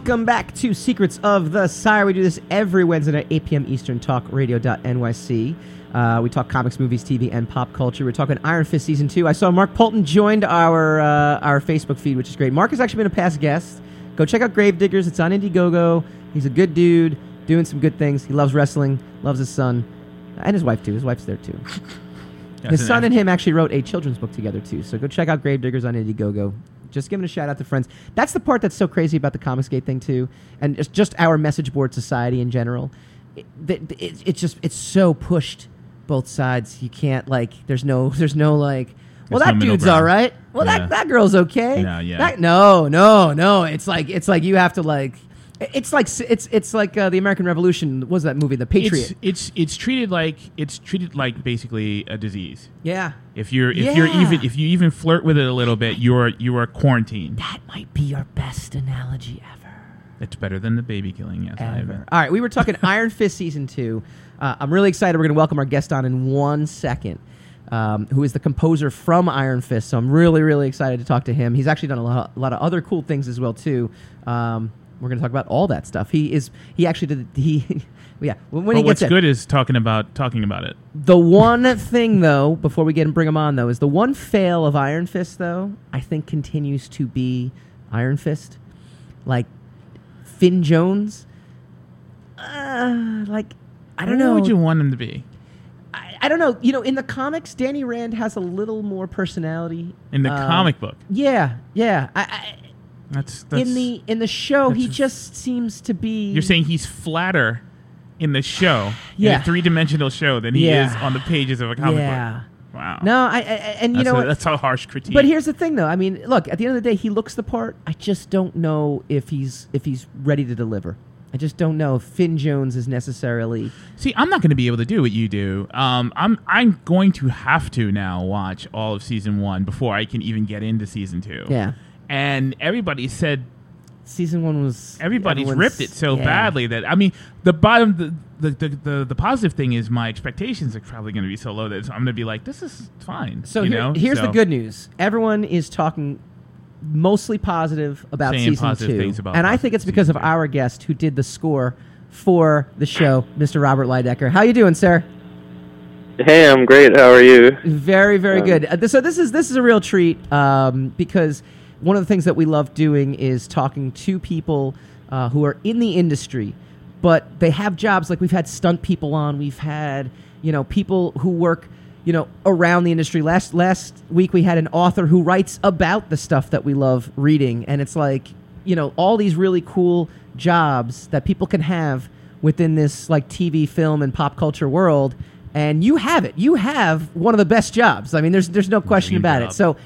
Welcome back to Secrets of the Sire. We do this every Wednesday at 8 p.m. Eastern, talkradio.nyc. Uh, we talk comics, movies, TV, and pop culture. We're talking Iron Fist Season 2. I saw Mark Poulton joined our, uh, our Facebook feed, which is great. Mark has actually been a past guest. Go check out Gravediggers. It's on Indiegogo. He's a good dude, doing some good things. He loves wrestling, loves his son, and his wife, too. His wife's there, too. His son and him actually wrote a children's book together too. So go check out Gravediggers on Indiegogo. Just giving a shout out to friends. That's the part that's so crazy about the Comicsgate thing too, and just, just our message board society in general. It, it, it, it's just it's so pushed both sides. You can't like there's no there's no like. Well, There's that no dude's all right. Well, Yeah. that, that girl's okay. No, yeah. That, no, no, no. It's like it's like you have to like. It's like it's it's like uh, the American Revolution. What was that movie? The Patriot. It's, it's it's treated like it's treated like basically a disease. yeah. If you're if you're even if you even flirt with it a little bit, you're you are quarantined. That might be our best analogy ever. It's better than the baby killing. Yes, I ever. All right, we were talking Iron Fist season two. Uh, I'm really excited. We're going to welcome our guest on in one second, um, who is the composer from Iron Fist. So I'm really, really excited to talk to him. He's actually done a lot, a lot of other cool things as well too. Um, we're going to talk about all that stuff. He is. He actually did. He. Yeah, when, But he what's gets in. good is talking about talking about it. The one thing, though, before we get and bring him on, though, is the one fail of Iron Fist, though, I think continues to be Iron Fist. Like Finn Jones. Uh, like, I don't What know. would you want him to be I, I don't know. You know, in the comics, Danny Rand has a little more personality. in the Um, comic book? Yeah, yeah. I, That's, that's in the in the show, he just seems to be. You're saying he's flatter in the show, Yeah. in a three dimensional show, than he Yeah. is on the pages of a comic yeah. book. Wow. No, I, I and you that's know a, what? that's a harsh critique. But here's the thing, though. I mean, look. At the end of the day, he looks the part. I just don't know if he's if he's ready to deliver. I just don't know if Finn Jones is necessarily. See, I'm not going to be able to do what you do. Um, I'm I'm going to have to now watch all of season one before I can even get into season two. Yeah. And everybody said Season one was. everybody's ripped it so yeah. badly that I mean the bottom the the, the, the, the positive thing is my expectations are probably going to be so low that I'm going to be like this is fine. So you here- know? here's the good news. Everyone is talking mostly positive about Saying season positive two, things about and I think it's because of two. our guest who did the score for the show, Mr. Robert Lydecker. How you doing, sir? Hey, I'm great. How are you? Very, very Um, good. Uh, th- so this is this is a real treat um, because one of the things that we love doing is talking to people uh, who are in the industry, but they have jobs. Like we've had stunt people on. We've had you know people who work you know around the industry. Last last week we had an author who writes about the stuff that we love reading, and it's like you know all these really cool jobs that people can have within this like TV, film, and pop culture world. And you have it. You have one of the best jobs. I mean, there's there's no question Dream about job. it. So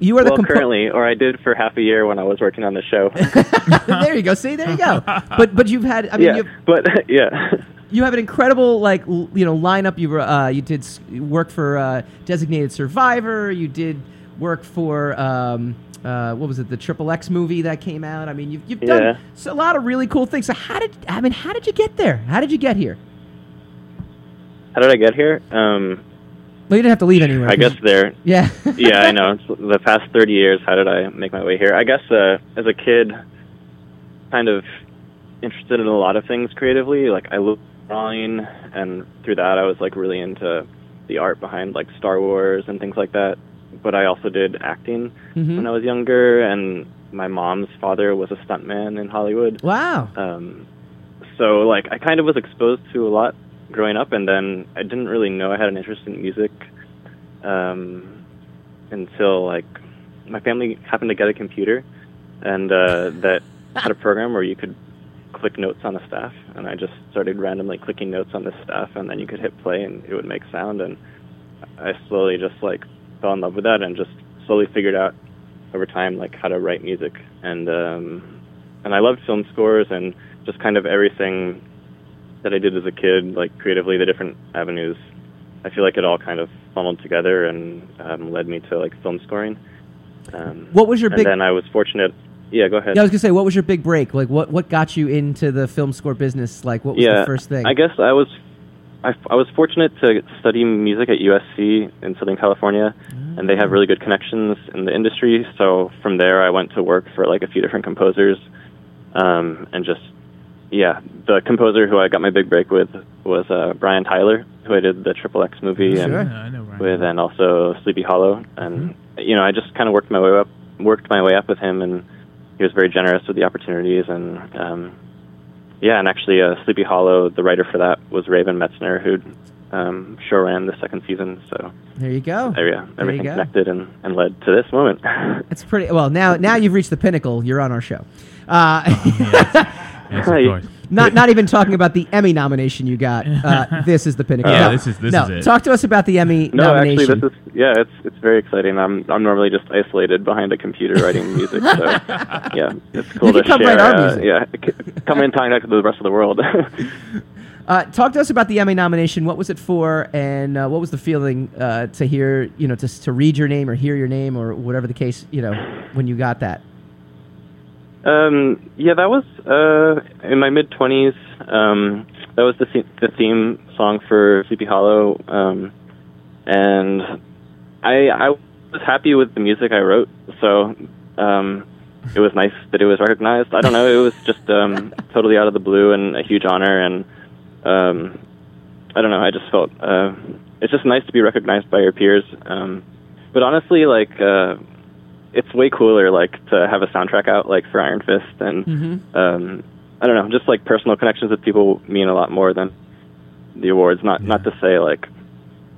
you are the Well, compo- currently, or I did for half a year when I was working on the show. there you go. See, there you go. But but you've had. I mean, yeah, but yeah, you have an incredible like l- you know lineup. You were, uh, you did s- work for uh, Designated Survivor. You did work for um, uh, what was it? The Triple X movie that came out. I mean, you've you've done Yeah. s- a lot of really cool things. So how did I mean? How did you get there? How did you get here? how did I get here? Um, Well, you didn't have to leave anywhere. I guess there. Yeah. Yeah, I know. It's the past 30 years, how did I make my way here? I guess uh, as a kid, kind of interested in a lot of things creatively. Like I loved drawing, and through that, I was like really into the art behind like Star Wars and things like that. But I also did acting Mhm. when I was younger, and my mom's father was a stuntman in Hollywood. Wow. Um, so like I kind of was exposed to a lot growing up, and then I didn't really know I had an interest in music um, until like my family happened to get a computer, and uh, that had a program where you could click notes on a staff, and I just started randomly clicking notes on this staff, and then you could hit play, and it would make sound, and I slowly just like fell in love with that, and just slowly figured out over time like how to write music, and um, and I loved film scores and just kind of everything that I did as a kid, like creatively, the different avenues. I feel like it all kind of funneled together and um, led me to like film scoring. Um, What was your and big? then I was fortunate. Yeah, go ahead. Yeah, I was gonna say, what was your big break? Like, what what got you into the film score business? Like, what was yeah, the first thing? I guess I was I, I was fortunate to study music at USC in Southern California, and they have really good connections in the industry. So from there, I went to work for like a few different composers, um, and just yeah, the composer who I got my big break with was uh, Brian Tyler, who I did the Triple X movie Sure. and Yeah, I know, with, and also Sleepy Hollow. And you know, I just kind of worked my way up, worked my way up with him, and he was very generous with the opportunities. And um, yeah, and actually, uh, Sleepy Hollow, the writer for that was Raven Metzner, who um, show ran the second season. So there you go. there, yeah, There everything go. connected and, and led to this moment. It's pretty well now. Now you've reached the pinnacle. You're on our show. Uh, Yes, of course. not not even talking about the Emmy nomination you got. Uh, this is the pinnacle. Yeah, No, this is- this no, is it. Talk to us about the Emmy no, nomination. actually, this is yeah, it's it's very exciting. I'm I'm normally just isolated behind a computer writing music, so yeah, it's cool You to come share. write our uh, music. yeah, c- come in contact with the rest of the world. uh, talk to us about the Emmy nomination. What was it for, and uh, what was the feeling uh, to hear, you know, to to read your name or hear your name or whatever the case, you know, when you got that. Um, yeah, that was uh, in my mid twenties. Um, that was the the- the theme song for Sleepy Hollow, um, and I I was happy with the music I wrote. So um, it was nice that it was recognized. I don't know, it was just um, totally out of the blue and a huge honor. And um, I don't know, I just felt uh, it's just nice to be recognized by your peers. Um, but honestly, like. Uh, it's way cooler like to have a soundtrack out like for Iron Fist and Mhm. um I don't know, just like personal connections with people mean a lot more than the awards. Not not to say like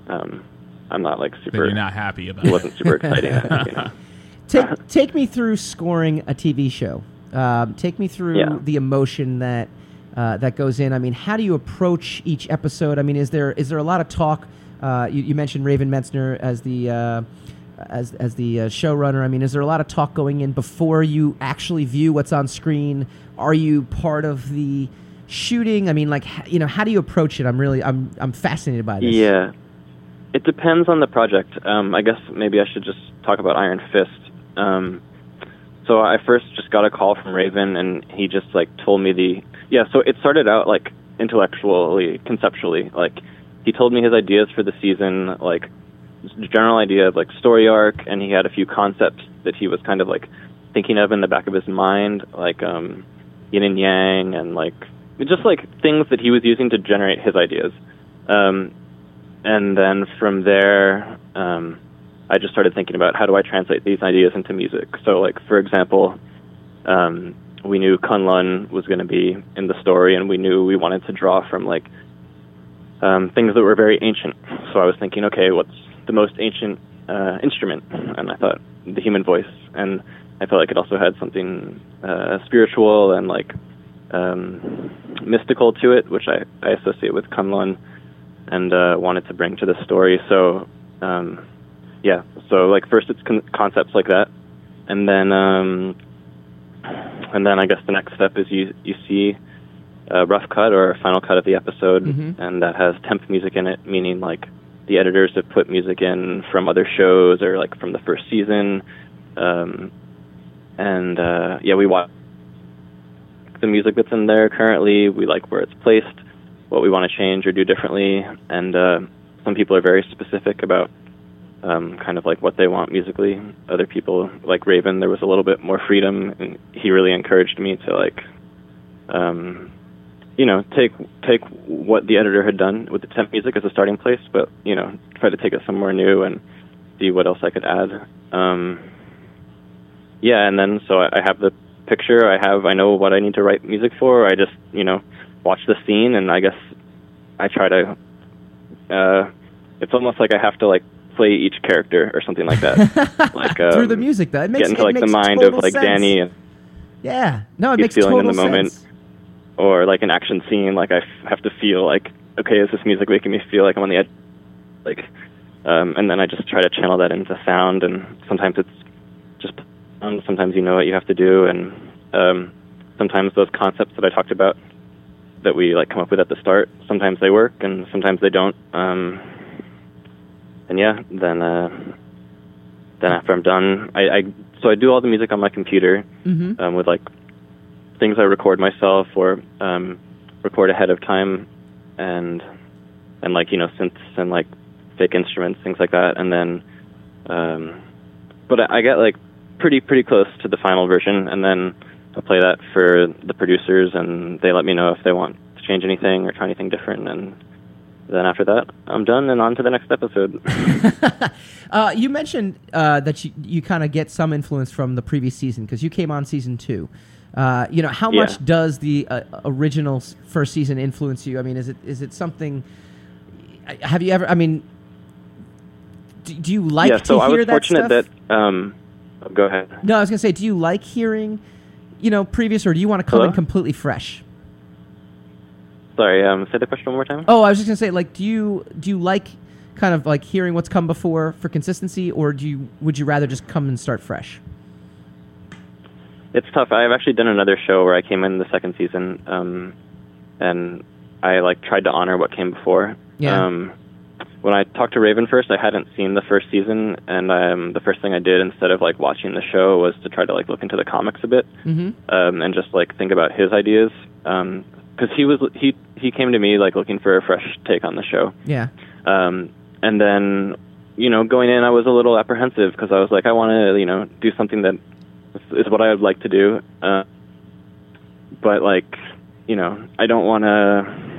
um I'm not like That super you're not happy about. it wasn't super exciting. you know. Take take me through scoring a TV show. Um, take me through Yeah. the emotion that uh, that goes in. I mean, how do you approach each episode? I mean, is there is there a lot of talk? Uh, you, you mentioned Raven Metzner as the uh, as as the uh, showrunner? I mean, is there a lot of talk going in before you actually view what's on screen? Are you part of the shooting? I mean, like you know, how do you approach it? I'm really I'm I'm fascinated by this. Yeah, it depends on the project. Um, I guess maybe I should just talk about Iron Fist. Um, so I first just got a call from Raven, and he just like told me the yeah. So it started out like intellectually, conceptually. Like he told me his ideas for the season, like general idea of like story arc, and he had a few concepts that he was kind of like thinking of in the back of his mind, like um, yin and yang, and like just like things that he was using to generate his ideas. Um, and then from there, um, I just started thinking about how do I translate these ideas into music. So, like for example, um, we knew Kunlun was going to be in the story, and we knew we wanted to draw from like um, things that were very ancient. So I was thinking, okay, what's the most ancient uh, instrument? And I thought the human voice, and I felt like it also had something uh, spiritual and like um, mystical to it, which I, I associate with Kunlun and uh, wanted to bring to the story. So, um, yeah. So like first it's con- concepts like that, and then um, and then I guess the next step is you you see a rough cut or a final cut of the episode, Mhm. and that has temp music in it, meaning like the editors have put music in from other shows or like from the first season. Um, and uh, yeah, we watch the music that's in there currently. We like where it's placed, what we want to change or do differently, and uh, some people are very specific about um, kind of like what they want musically. Other people, like Raven, there was a little bit more freedom, and he really encouraged me to like, um, you know, take take what the editor had done with the temp music as a starting place, but you know, try to take it somewhere new and see what else I could add. Um, yeah, and then so I I have the picture. I have I know what I need to write music for. I just you know watch the scene, and I guess I try to. Uh, it's almost like I have to like play each character or something like that. like um, Through the music, That it makes get into it like the mind of like sense. Danny and Yeah, no, it makes feeling total in the moment. Or like an action scene. Like I f- have to feel like okay, is this music making me feel like I'm on the edge? Like, um, and then I just try to channel that into sound. And sometimes it's just sound. Sometimes you know what you have to do, and um, sometimes those concepts that I talked about that we like come up with at the start. Sometimes they work, and sometimes they don't. Um, and yeah, then uh, then after I'm done, I, I so I do all the music on my computer hmm um, with like things I record myself or um, record ahead of time, and and like you know synths and like fake instruments, things like that, and then um, but I, I get like pretty pretty close to the final version, and then I play that for the producers, and they let me know if they want to change anything or try anything different, and then after that I'm done and on to the next episode. Uh, you mentioned uh, that you, you kind of get some influence from the previous season because you came on season two. Uh, you know, how Yeah. much does the uh, original first season influence you? I mean, is it is it something? Have you ever? I mean, do, do you like yeah, to so hear I was that fortunate stuff? that um, oh, go ahead. No, I was gonna say, do you like hearing, you know, previous, or do you want to come in completely fresh? Sorry, um, say the question one more time. Oh, I was just gonna say, like, do you do you like kind of like hearing what's come before for consistency, or do you would you rather just come and start fresh? It's tough. I've actually done another show where I came in the second season, um, and I like tried to honor what came before. Yeah. Um, when I talked to Raven first, I hadn't seen the first season, and um, the first thing I did instead of like watching the show was to try to like look into the comics a bit, Mm-hmm. um, and just like think about his ideas. Because he was he he came to me like looking for a fresh take on the show. Yeah. Um, and then, you know, going in, I was a little apprehensive because I was like, I want to, you know, do something that is what I would like to do. Uh, but like, you know, I don't want to.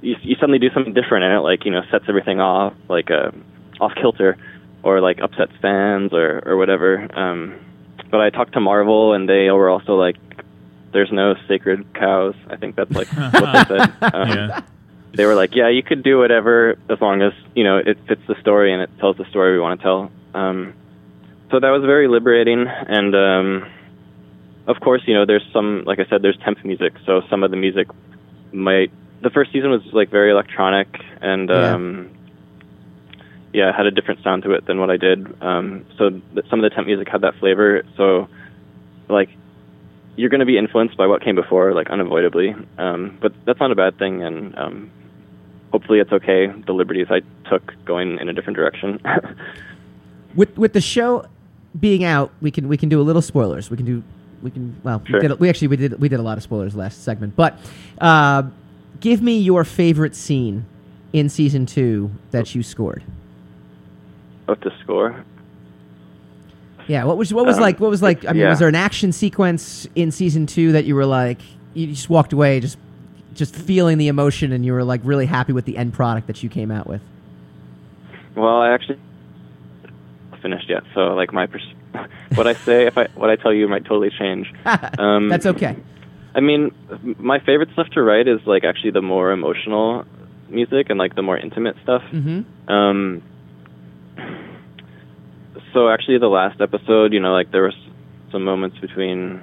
You, you suddenly do something different, and it like you know sets everything off, like uh, off kilter, or like upsets fans or or whatever. Um, but I talked to Marvel, and they were also like, "There's no sacred cows." I think that's like what they said. Um, yeah. they were like, yeah, you could do whatever as long as you know it fits the story and it tells the story we want to tell. Um, so that was very liberating, and um, of course, you know, there's some, like I said, there's temp music. So some of the music might. The first season was like very electronic, and Yeah. um, yeah, had a different sound to it than what I did. Um, so th- some of the temp music had that flavor. So like you're going to be influenced by what came before, like unavoidably. Um, but that's not a bad thing, and um, hopefully it's okay. The liberties I took going in a different direction. with with the show being out, we can we can do a little spoilers. We can do we can well Sure. we, did, we actually we did we did a lot of spoilers last segment. But uh, give me your favorite scene in season two that you scored. Of the score. Yeah, what was what was Um, like what was like I mean yeah. was there an action sequence in season 2 that you were like you just walked away just just feeling the emotion and you were like really happy with the end product that you came out with? Well, I actually finished yet, so like my pers- what I say, if I what I tell you might totally change. Um, That's okay. I mean, my favorite stuff to write is like actually the more emotional music and like the more intimate stuff. Mhm. Um, so actually, the last episode, you know, like there was some moments between.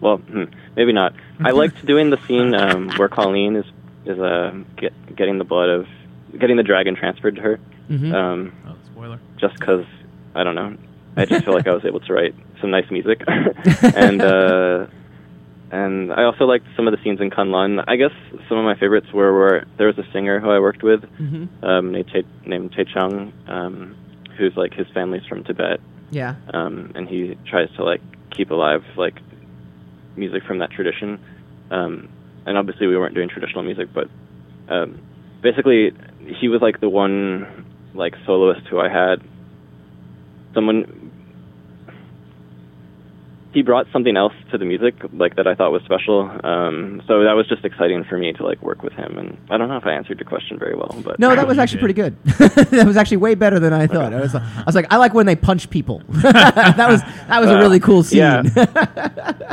Well, hmm, maybe not. I liked doing the scene um, where Colleen is is uh, get, getting the blood of getting the dragon transferred to her. Mhm. Um, Oh, spoiler. just because I don't know. I just feel like I was able to write some nice music, and uh, and I also liked some of the scenes in Kunlun. I guess some of my favorites were where there was a singer who I worked with Mhm. um, named Tae, named Tae Chung, um, who's like his family's from Tibet, Yeah. um, and he tries to like keep alive like music from that tradition. Um, and obviously, we weren't doing traditional music, but um, basically, he was like the one like soloist who I had. Someone he brought something else to the music like that I thought was special. Um, so that was just exciting for me to like work with him. And I don't know if I answered your question very well, but No, that was actually pretty good. that was actually way better than I thought. I was, I was like, I like when they punch people. that was that was a really cool scene. yeah.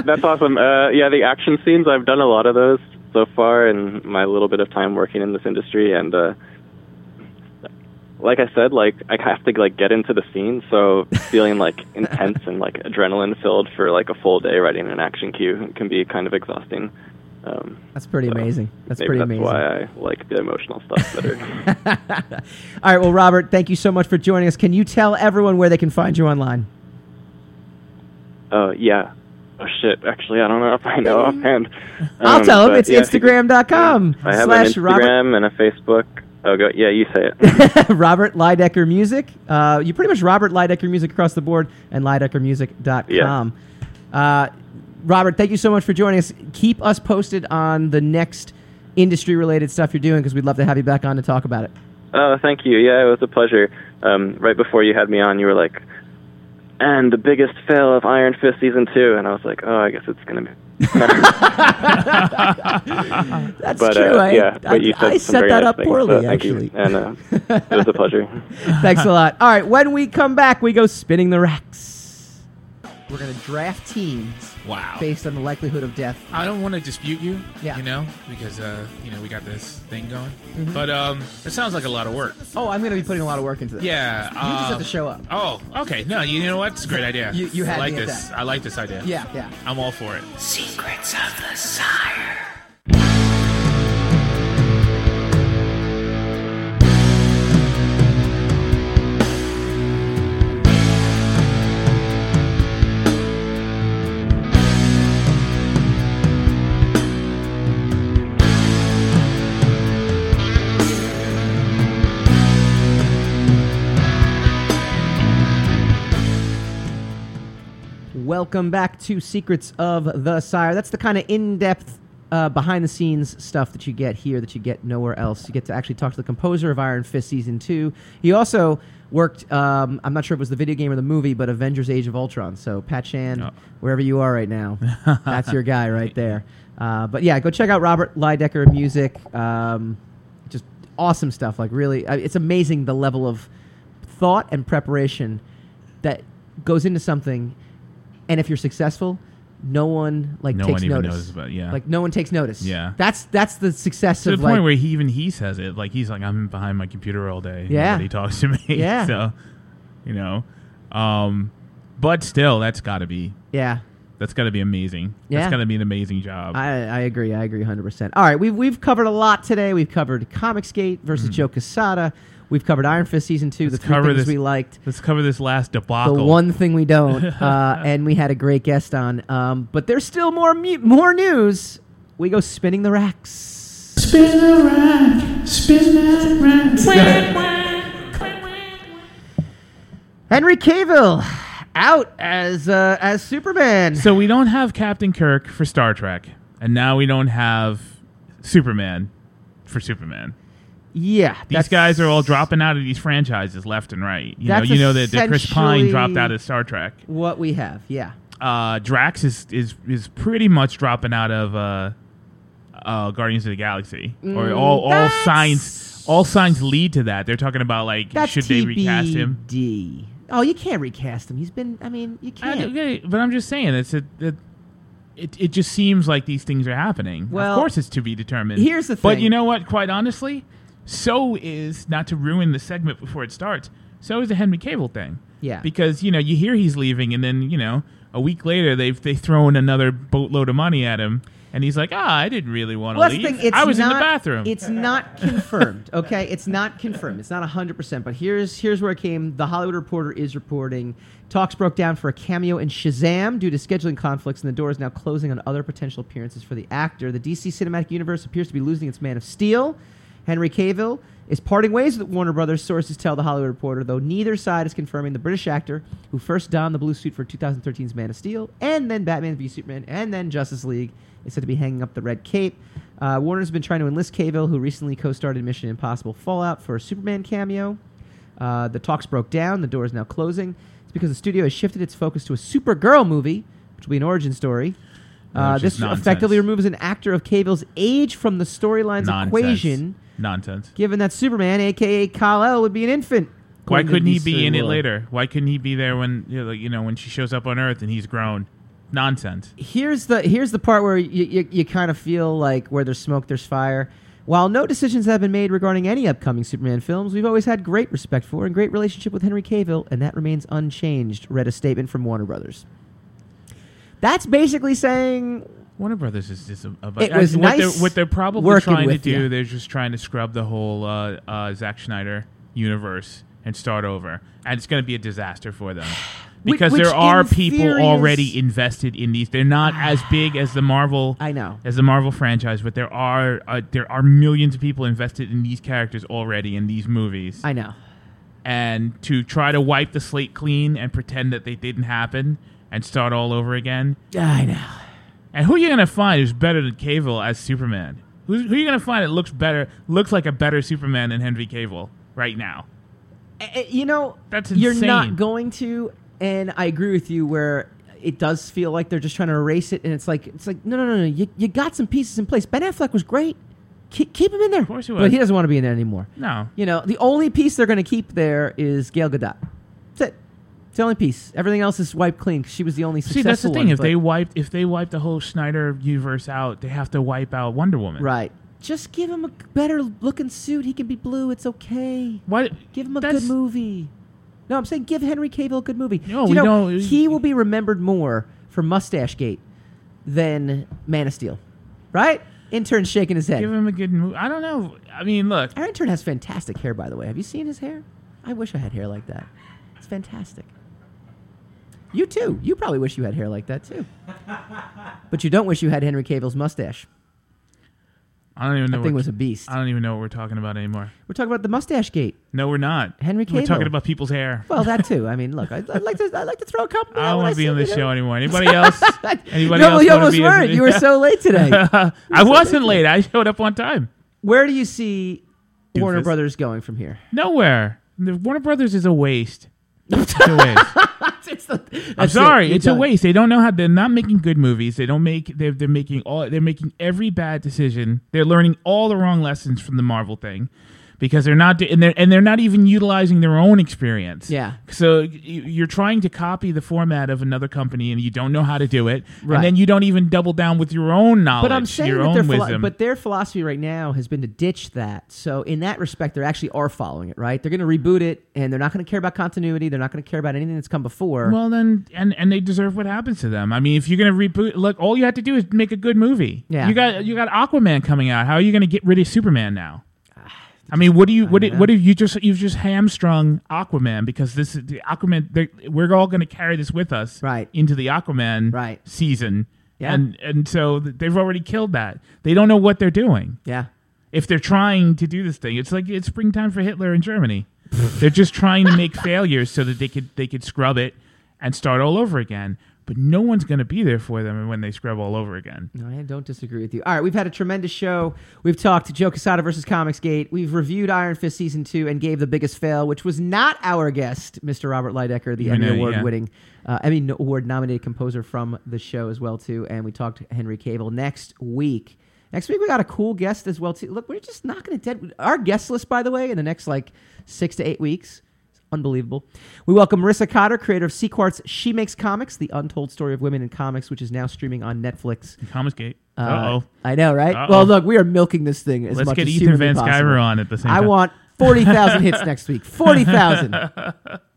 That's awesome. Uh, yeah, the action scenes, I've done a lot of those so far in my little bit of time working in this industry. And uh, like I said, like I have to like get into the scene. So feeling like intense and like adrenaline filled for like a full day writing an action cue can be kind of exhausting. Um, That's pretty so amazing. That's pretty that's amazing. why I like the emotional stuff better. All right, well, Robert, thank you so much for joining us. Can you tell everyone where they can find you online? Oh yeah. Oh shit. Actually, I don't know if I know offhand. I'll Um, tell them. It's yeah, Instagram.com I have slash an Robert. And a Facebook. Oh, go. Yeah, you say it. Robert Lydecker Music. Uh, you pretty much Robert Lydecker Music across the board and LydeckerMusic.com. Uh, Robert, thank you so much for joining us. Keep us posted on the next industry related stuff you're doing because we'd love to have you back on to talk about it. Oh, thank you. Yeah, it was a pleasure. Um, right before you had me on, you were like, "And the biggest fail of Iron Fist season two. and I was like, "Oh, I guess it's gonna be." That's but true. uh, I, yeah, I, but you said I set that nice up things, poorly, so actually. And uh, it was a pleasure. Thanks a lot. All right, when we come back, we go spinning the racks. We're going to draft teams Wow. based on the likelihood of death. I don't want to dispute you, Yeah. you know, because uh, you know we got this thing going. But um, it sounds like a lot of work. Oh, I'm going to be putting a lot of work into this. Yeah. You just have um, to show up. Oh, okay. No, you know what? It's a great idea. You- you had I like this. that. I like this idea. Yeah, yeah. I'm all for it. Secrets of the Sire. Welcome back to Secrets of the Sire. That's the kind of in-depth, uh, behind-the-scenes stuff that you get here that you get nowhere else. You get to actually talk to the composer of Iron Fist season two. He also worked. Um, I'm not sure if it was the video game or the movie, but Avengers: Age of Ultron. So Pat Chan, Oh. wherever you are right now, that's your guy right there. Uh, but yeah, go check out Robert Lydecker music. Um, just awesome stuff. Like really, I, it's amazing the level of thought and preparation that goes into something and if you're successful no one like No takes one even notice knows about- yeah. like no one takes notice Yeah. that's that's the success to the point like where he even he says it like he's like I'm behind my computer all day. Yeah. Nobody talks to me. Yeah. so, you know, um, but still, that's got to be yeah that's got to be amazing. Yeah. That's got to be an amazing job. I, I agree. I agree 100%. All right, we've, we've covered a lot today. We've covered Comicsgate versus Mm-hmm. Joe Quesada. We've covered Iron Fist season two, Let's the three cover things this- we liked, Let's cover this last debacle. the one thing we don't, uh, and we had a great guest on. Um, but there's still more mu- more news. We go spinning the racks. Spin the rack, spin that rack. Henry Cavill out as uh, as Superman. So we don't have Captain Kirk for Star Trek, and now we don't have Superman for Superman. Yeah, These guys are all dropping out of these franchises left and right. You know, you know that, that Chris Pine dropped out of Star Trek. What we have, yeah. Uh, Drax is, is is pretty much dropping out of uh, uh, Guardians of the Galaxy, or Mm, all all signs all signs lead to that. They're talking about like should they recast him? TBD. Oh, you can't recast him. He's been. I mean, you can't. okay, but I'm just saying it's a, it, it it just seems like these things are happening. Well, of course, it's to be determined. here's the thing. But you know what? Quite honestly, so is not to ruin the segment before it starts. So is the Henry Cavill thing. Yeah. Because you know you hear he's leaving, and then you know a week later they've they thrown another boatload of money at him, and he's like, ah, I didn't really want to Well, leave. thing. It's I was not, in the bathroom. It's not confirmed. Okay, it's not confirmed. It's not hundred percent. But here's here's where it came. The Hollywood Reporter is reporting talks broke down for a cameo in Shazam due to scheduling conflicts, and the door is now closing on other potential appearances for the actor. The DC Cinematic Universe appears to be losing its Man of Steel. Henry Cavill is parting ways with Warner Brothers. Sources tell the Hollywood Reporter, though neither side is confirming the British actor who first donned the blue suit for 2013's Man of Steel, and then Batman v Superman, and then Justice League is said to be hanging up the red cape. Uh, Warner's been trying to enlist Cavill, who recently co-starred in Mission Impossible Fallout, for a Superman cameo. Uh, the talks broke down. The door is now closing. It's because the studio has shifted its focus to a Supergirl movie, which will be an origin story. Uh, this effectively removes an actor of Cavill's age from the storyline's equation, Nonsense. given that Superman, aka Kal-El, would be an infant. Why couldn't he be in it later? Why couldn't he be there when you know, like, you know when she shows up on Earth and he's grown? Nonsense. here's the here's the part where you, you, you kind of feel like where there's smoke there's fire while no decisions have been made regarding any upcoming superman films we've always had great respect for and great relationship with henry cavill and that remains unchanged read a statement from warner brothers that's basically saying Warner Brothers is just a, a It was what nice They're, what they're probably trying to do, ya. they're just trying to scrub the whole uh, uh, Zack Snyder universe and start over, and it's going to be a disaster for them because which there are people already invested in these. They're not as big as the Marvel. i know As the Marvel franchise, but there are uh, there are millions of people invested in these characters already in these movies, i know and to try to wipe the slate clean and pretend that they didn't happen and start all over again, i know and who are you gonna find who's better than Cavill as Superman? Who's, who are you gonna find that looks better, looks like a better Superman than Henry Cavill right now? Eh, eh, you know That's insane. you're not going to and i agree with you where it does feel like they're just trying to erase it and it's like it's like no no no no you, you got some pieces in place ben affleck was great keep, keep him in there of course he was. but he doesn't want to be in there anymore No, you know the only piece they're going to keep there is gal gadot it's the only piece everything else is wiped clean 'cause she was the only see that's the thing. one, If but- they wiped, if they wipe the whole Snyder universe out, they have to wipe out Wonder Woman. right just give him a better looking suit he can be blue it's okay What? Give him a That's- good movie. No, I'm saying give Henry Cavill a good movie. No, Do you we know, don't- He will be remembered more for Mustache Gate than Man of Steel, right? Intern shaking his head. Give him a good movie. I don't know. I mean, look, Our intern has fantastic hair, by the way. Have you seen his hair? I wish I had hair like that. It's fantastic. You too. You probably wish you had hair like that too. But you don't wish you had Henry Cavill's mustache. I don't even know. That thing what, was a beast. I don't even know what we're talking about anymore. We're talking about the Mustache Gate. No, we're not. Henry We're talking about people's hair. Well, that too. I mean, look, I, I'd like to. I'd like to throw a compliment. I don't want to be on this show anymore. Anybody else? Anybody no, else you almost weren't. You were so late today. I wasn't late. I showed up on time. Where do you see Warner Brothers going from here? Nowhere. The Warner Brothers is a waste. It's a waste. I'm sorry, it. It's a waste. They don't know how. They're not making good movies. They don't make. They're they're making all. They're making every bad decision. They're learning all the wrong lessons from the Marvel thing, because they're not. And they're and they're not even utilizing their own experience. Yeah. So you're trying to copy the format of another company, and you don't know how to do it. Right. And then you don't even double down with your own knowledge, But I'm saying your that own philo- wisdom. but their philosophy right now has been to ditch that. So in that respect, they actually are following it. Right? They're going to reboot it, and they're not going to care about continuity. They're not going to care about anything that's come before. Well, then, and and they deserve what happens to them. I mean, if you're gonna reboot, look, all you have to do is make a good movie. Yeah. You got you got Aquaman coming out. How are you gonna get rid of Superman now? I mean, what do you what do, what have you just you've just hamstrung Aquaman because this is the Aquaman. We're all going to carry this with us Right. into the Aquaman Right. season. Yeah. and and so they've already killed that. They don't know what they're doing. Yeah. If they're trying to do this thing, it's like it's springtime for Hitler in Germany. they're just trying to make failures so that they could they could scrub it and start all over again. But no one's going to be there for them when they scrub all over again. No, I don't disagree with you. All right, we've had a tremendous show. We've talked Joe Quesada versus Comicsgate. We've reviewed Iron Fist season two and gave the biggest fail, which was not our guest, Mr. Robert Lydecker, the I Emmy know, Award yeah. winning, uh, Emmy Award nominated composer from the show as well too. And we talked Henry Cavill next week. Next week we got a cool guest as well too. Look, we're just knocking it dead. Our guest list, by the way, in the next like six to eight weeks. Unbelievable. We welcome Marisa Stotter, creator of Sequart's She Makes Comics, the untold story of women in comics, which is now streaming on Netflix. Comicsgate. Uh, Uh oh. I know, right? Uh-oh. Well, look, we are milking this thing as Let's much get as Ethan Van. Sciver on at the same I time. I want 40,000 hits next week. 40,000.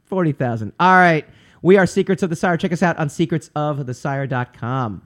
40,000. All right. We are Secrets of the Sire. Check us out on secretsofthesire.com.